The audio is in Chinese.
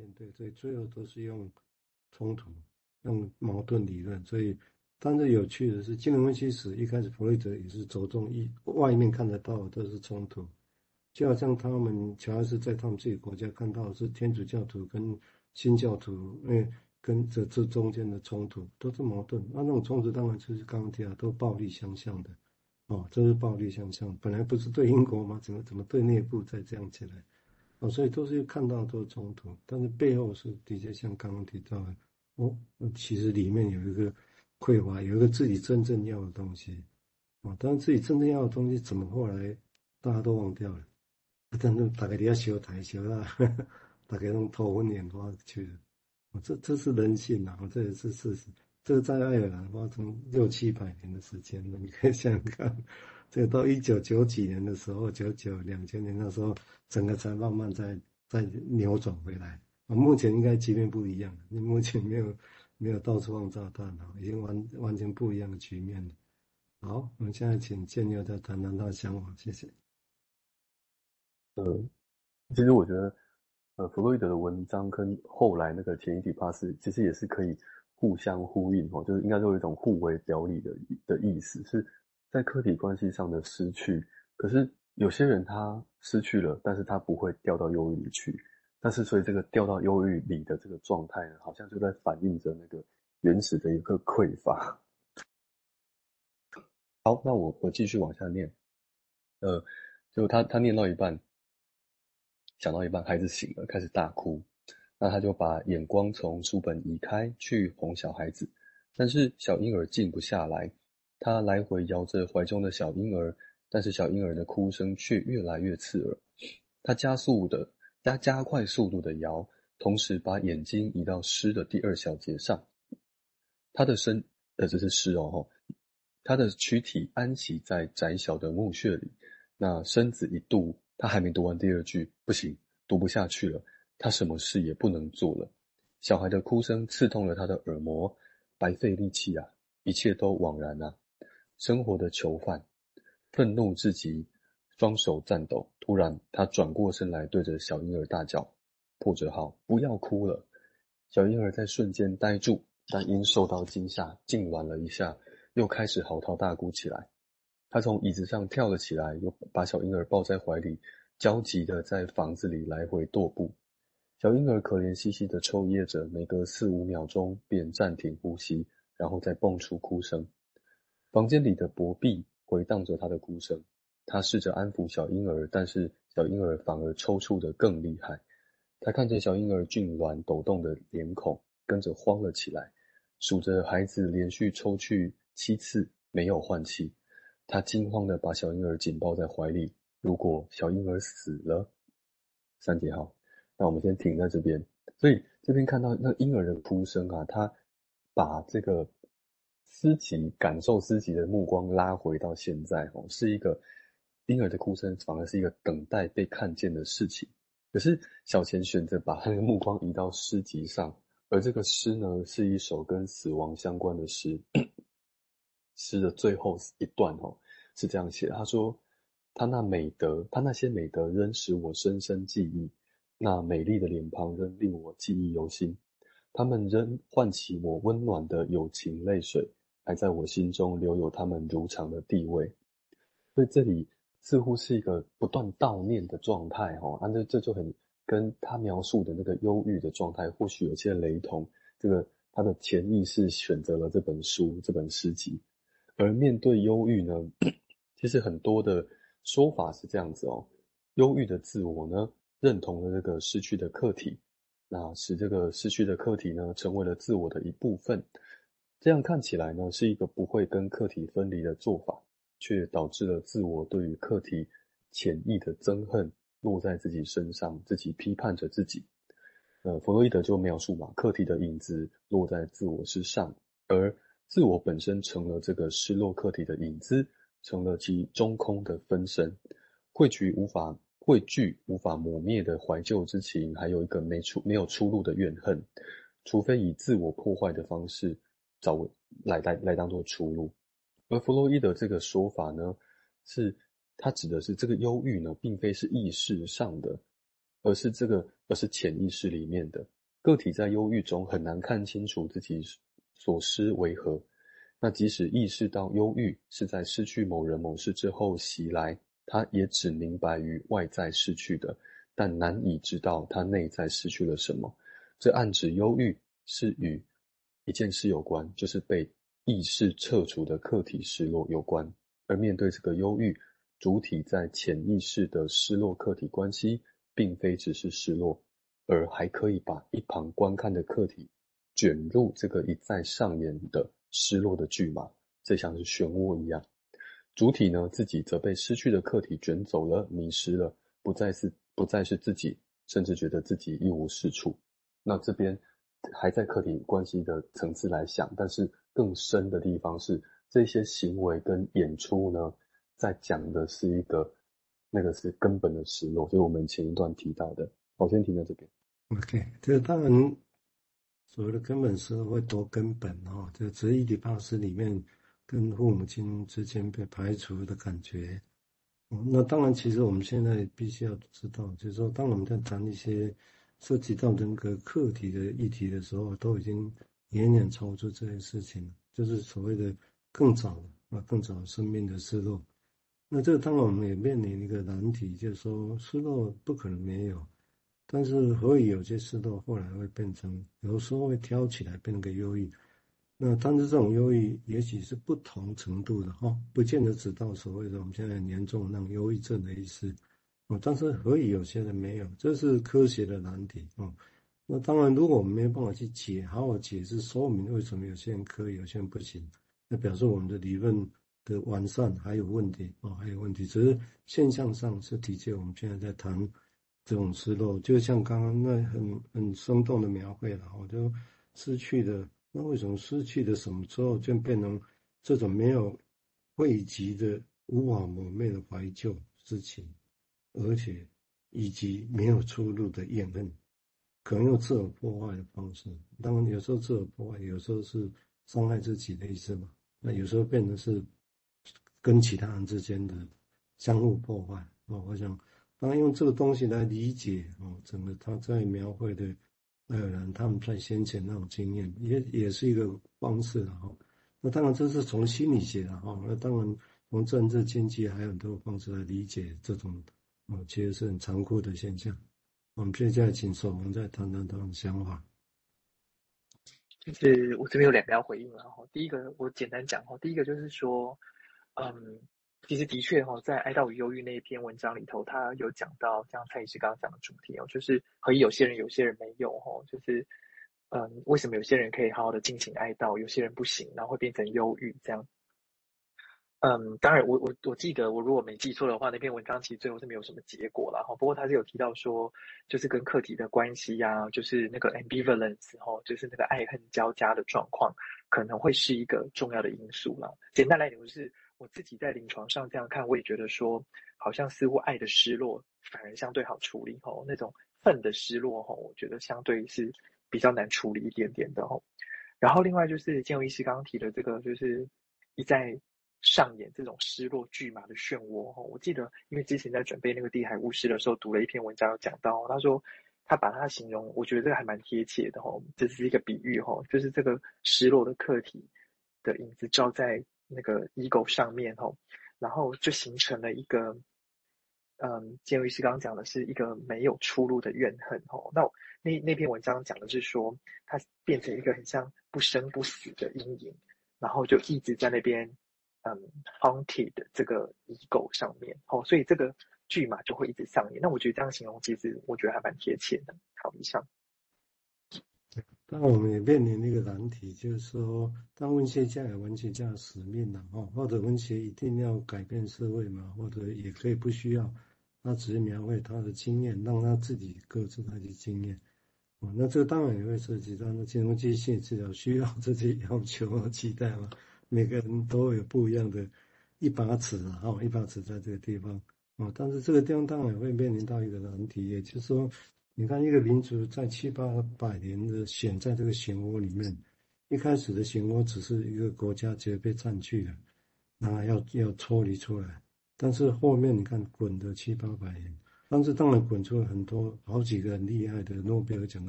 面对，所以最后都是用冲突、用矛盾理论。所以，但是有趣的是，金融分析史一开始弗洛伊德也是着重一外面看得到的都是冲突，就好像他们乔尔斯在他们自己国家看到的是天主教徒跟新教徒，因为跟这这中间的冲突都是矛盾。那那种冲突当然就是钢铁啊都暴力相向的。哦，这是暴力相向，本来不是对英国吗？怎么怎么对内部再这样起来？哦，所以都是看到都是冲突，但是背后是的确像刚刚提到的，哦，其实里面有一个匮乏，有一个自己真正要的东西，哦，但是自己真正要的东西怎么后来大家都忘掉了？但是大概你要修台修啊，大概用头昏眼花去了，啊，这这是人性啊，这也是事实。这个在爱尔兰发生六七百年的时间了，你可以想想看，这个到一九九几年的时候，九九两千年的时候，整个才慢慢在在扭转回来。啊，目前应该局面不一样，你目前没有没有到处放炸弹啊，已经完完全不一样的局面了。好，我们现在请建佑再谈谈他的想法，谢谢。呃，其实我觉得，呃，弗洛伊德的文章跟后来那个前伊底帕斯，其实也是可以。互相呼应哦，就是应该都有一种互为表里的的意思，是在客体关系上的失去。可是有些人他失去了，但是他不会掉到忧郁里去。但是所以这个掉到忧郁里的这个状态呢，好像就在反映着那个原始的一个匮乏。好，那我我继续往下念。呃，就他他念到一半，想到一半，孩子醒了，开始大哭。那他就把眼光从书本移开，去哄小孩子，但是小婴儿静不下来，他来回摇着怀中的小婴儿，但是小婴儿的哭声却越来越刺耳。他加速的加加快速度的摇，同时把眼睛移到诗的第二小节上。他的身呃，这是诗哦，他的躯体安息在窄小的墓穴里。那身子一度，他还没读完第二句，不行，读不下去了。他什么事也不能做了，小孩的哭声刺痛了他的耳膜，白费力气啊！一切都枉然啊！生活的囚犯，愤怒至极，双手颤抖。突然，他转过身来，对着小婴儿大叫：“破折号，不要哭了！”小婴儿在瞬间呆住，但因受到惊吓，痙攣了一下，又开始嚎啕大哭起来。他从椅子上跳了起来，又把小婴儿抱在怀里，焦急地在房子里来回踱步。小婴儿可怜兮兮地抽噎着，每隔四五秒钟便暂停呼吸，然后再蹦出哭声。房间里的薄壁回荡着他的哭声。他试着安抚小婴儿，但是小婴儿反而抽搐得更厉害。他看着小婴儿痉挛抖动的脸孔，跟着慌了起来，数着孩子连续抽搐七次没有换气。他惊慌地把小婴儿紧抱在怀里。如果小婴儿死了，三节号。那我们先停在这边，所以这边看到那婴儿的哭声啊，他把这个思琪感受思琪的目光拉回到现在哦，是一个婴儿的哭声，反而是一个等待被看见的事情。可是小钱选择把他的目光移到诗集上，而这个诗呢，是一首跟死亡相关的诗。诗的最后一段哦，是这样写，他说：“他那美德，他那些美德仍使我深深记忆。”那美丽的脸庞仍令我记忆犹新，他们仍唤起我温暖的友情泪水，还在我心中留有他们如常的地位。所以这里似乎是一个不断悼念的状态，哈，啊，这这就很跟他描述的那个忧郁的状态或许有些雷同。这个他的潜意识选择了这本书，这本诗集，而面对忧郁呢，其实很多的说法是这样子哦，忧郁的自我呢。认同了这个失去的客体，那使这个失去的客体呢，成为了自我的一部分。这样看起来呢，是一个不会跟客体分离的做法，却导致了自我对于客体潜意的憎恨落在自己身上，自己批判着自己。呃，弗洛伊德就描述嘛，客体的影子落在自我之上，而自我本身成了这个失落客体的影子，成了其中空的分身，汇聚无法。汇聚无法磨灭的怀旧之情，还有一个没出没有出路的怨恨，除非以自我破坏的方式找来来来当做出路。而弗洛伊德这个说法呢，是他指的是这个忧郁呢，并非是意识上的，而是这个，而是潜意识里面的个体在忧郁中很难看清楚自己所失为何。那即使意识到忧郁是在失去某人某事之后袭来，他也只明白于外在失去的，但难以知道他内在失去了什么。这暗指忧郁是与一件事有关，就是被意识撤除的客体失落有关。而面对这个忧郁，主体在潜意识的失落客体关系，并非只是失落，而还可以把一旁观看的客体卷入这个一再上演的失落的剧码，这像是漩涡一样。主体呢，自己则被失去的客体卷走了，迷失了，不再是不再是自己，甚至觉得自己一无是处。那这边还在客体关系的层次来想，但是更深的地方是，这些行为跟演出呢，在讲的是一个那个是根本的失落，就是我们前一段提到的。我先停在这边。OK，这当然所谓的根本失落会多根本哦，就只是伊底帕斯里面跟父母亲之间被排除的感觉。那当然，其实我们现在必须要知道，就是说，当我们在谈一些。涉及到人格课题的议题的时候，都已经远远超出这些事情，就是所谓的更早啊，更早生命的失落。那这当然我们也面临一个难题，就是说失落不可能没有，但是何以有些失落后来会变成，有时候会挑起来变成个忧郁。那但是这种忧郁也许是不同程度的哈，不见得只到所谓的我们现在很严重那种忧郁症的意思。哦但是何以有些人没有？这是科学的难题哦。那当然，如果我们没有办法去解，好好解释说明为什么有些人可以，有些人不行，那表示我们的理论的完善还有问题哦，还有问题。只是现象上是的确，我们现在在谈这种失落，就像刚刚那很很生动的描绘了，我就失去的，那为什么失去的什么之后就变成这种没有慰藉的、无法磨灭的怀旧之情？而且，以及没有出路的怨恨，可能用自我破坏的方式。当然，有时候自我破坏，有时候是伤害自己的意思嘛。那有时候变成是跟其他人之间的相互破坏。哦，我想，当然用这个东西来理解哦，整个他在描绘的爱尔兰他们在先前那种经验，也也是一个方式然后。那当然这是从心理学的哈。那当然从政治经济还有很多方式来理解这种。哦，其实是很残酷的现象。我们现在请守红再谈谈他的想法。就是我这边有两个要回应了哈。第一个我简单讲哈，第一个就是说，嗯，其实的确哈，在《哀悼与忧郁》那一篇文章里头，他有讲到像蔡医师刚刚讲的主题哦，就是可以有些人有些人没有哈，就是嗯，为什么有些人可以好好的进行哀悼，有些人不行，然后会变成忧郁这样。嗯，当然我，我我我记得，我如果没记错的话，那篇文章其实最后是没有什么结果了哈。不过他是有提到说，就是跟课题的关系呀、就是那个 ambivalence 哈，就是那个爱恨交加的状况，可能会是一个重要的因素了。简单来讲，就是我自己在临床上这样看，我也觉得说，好像似乎爱的失落反而相对好处理哈，那种恨的失落哈，我觉得相对是比较难处理一点点的哈。然后另外就是建佑医师刚刚提的这个，就是一再。上演这种失落巨马的漩涡哈，我记得因为之前在准备那个地海巫师的时候，读了一篇文章有讲到，他说他把它形容，我觉得这个还蛮贴切的哈，这是一个比喻哈，就是这个失落的客体的影子照在那个 ego 上面哈，然后就形成了一个，嗯，建维师刚刚讲的是一个没有出路的怨恨哈，那那那篇文章讲的是说，它变成一个很像不生不死的阴影，然后就一直在那边。嗯，haunted 这个 ego 上面，哦，所以这个剧嘛就会一直上演。那我觉得这样形容，其实我觉得还蛮贴切的。好，以上。当然，我们也面临一个难题，就是说，当文学家有文学家的使命了，哈，或者文学一定要改变社会嘛，或者也可以不需要，他只是描绘他的经验，让他自己各自他的经验。哦，那这当然也会涉及到那金融机械治疗需要这些要求和期待嘛。每个人都有不一样的一把尺啊，哈，一把尺在这个地方啊，但是这个地方当然会面临到一个难题，也就是说，你看一个民族在七八百年的陷在这个漩涡里面，一开始的漩涡只是一个国家直接被占据了，那要要脱离出来，但是后面你看滚的七八百年，但是当然滚出了很多好几个很厉害的诺贝尔奖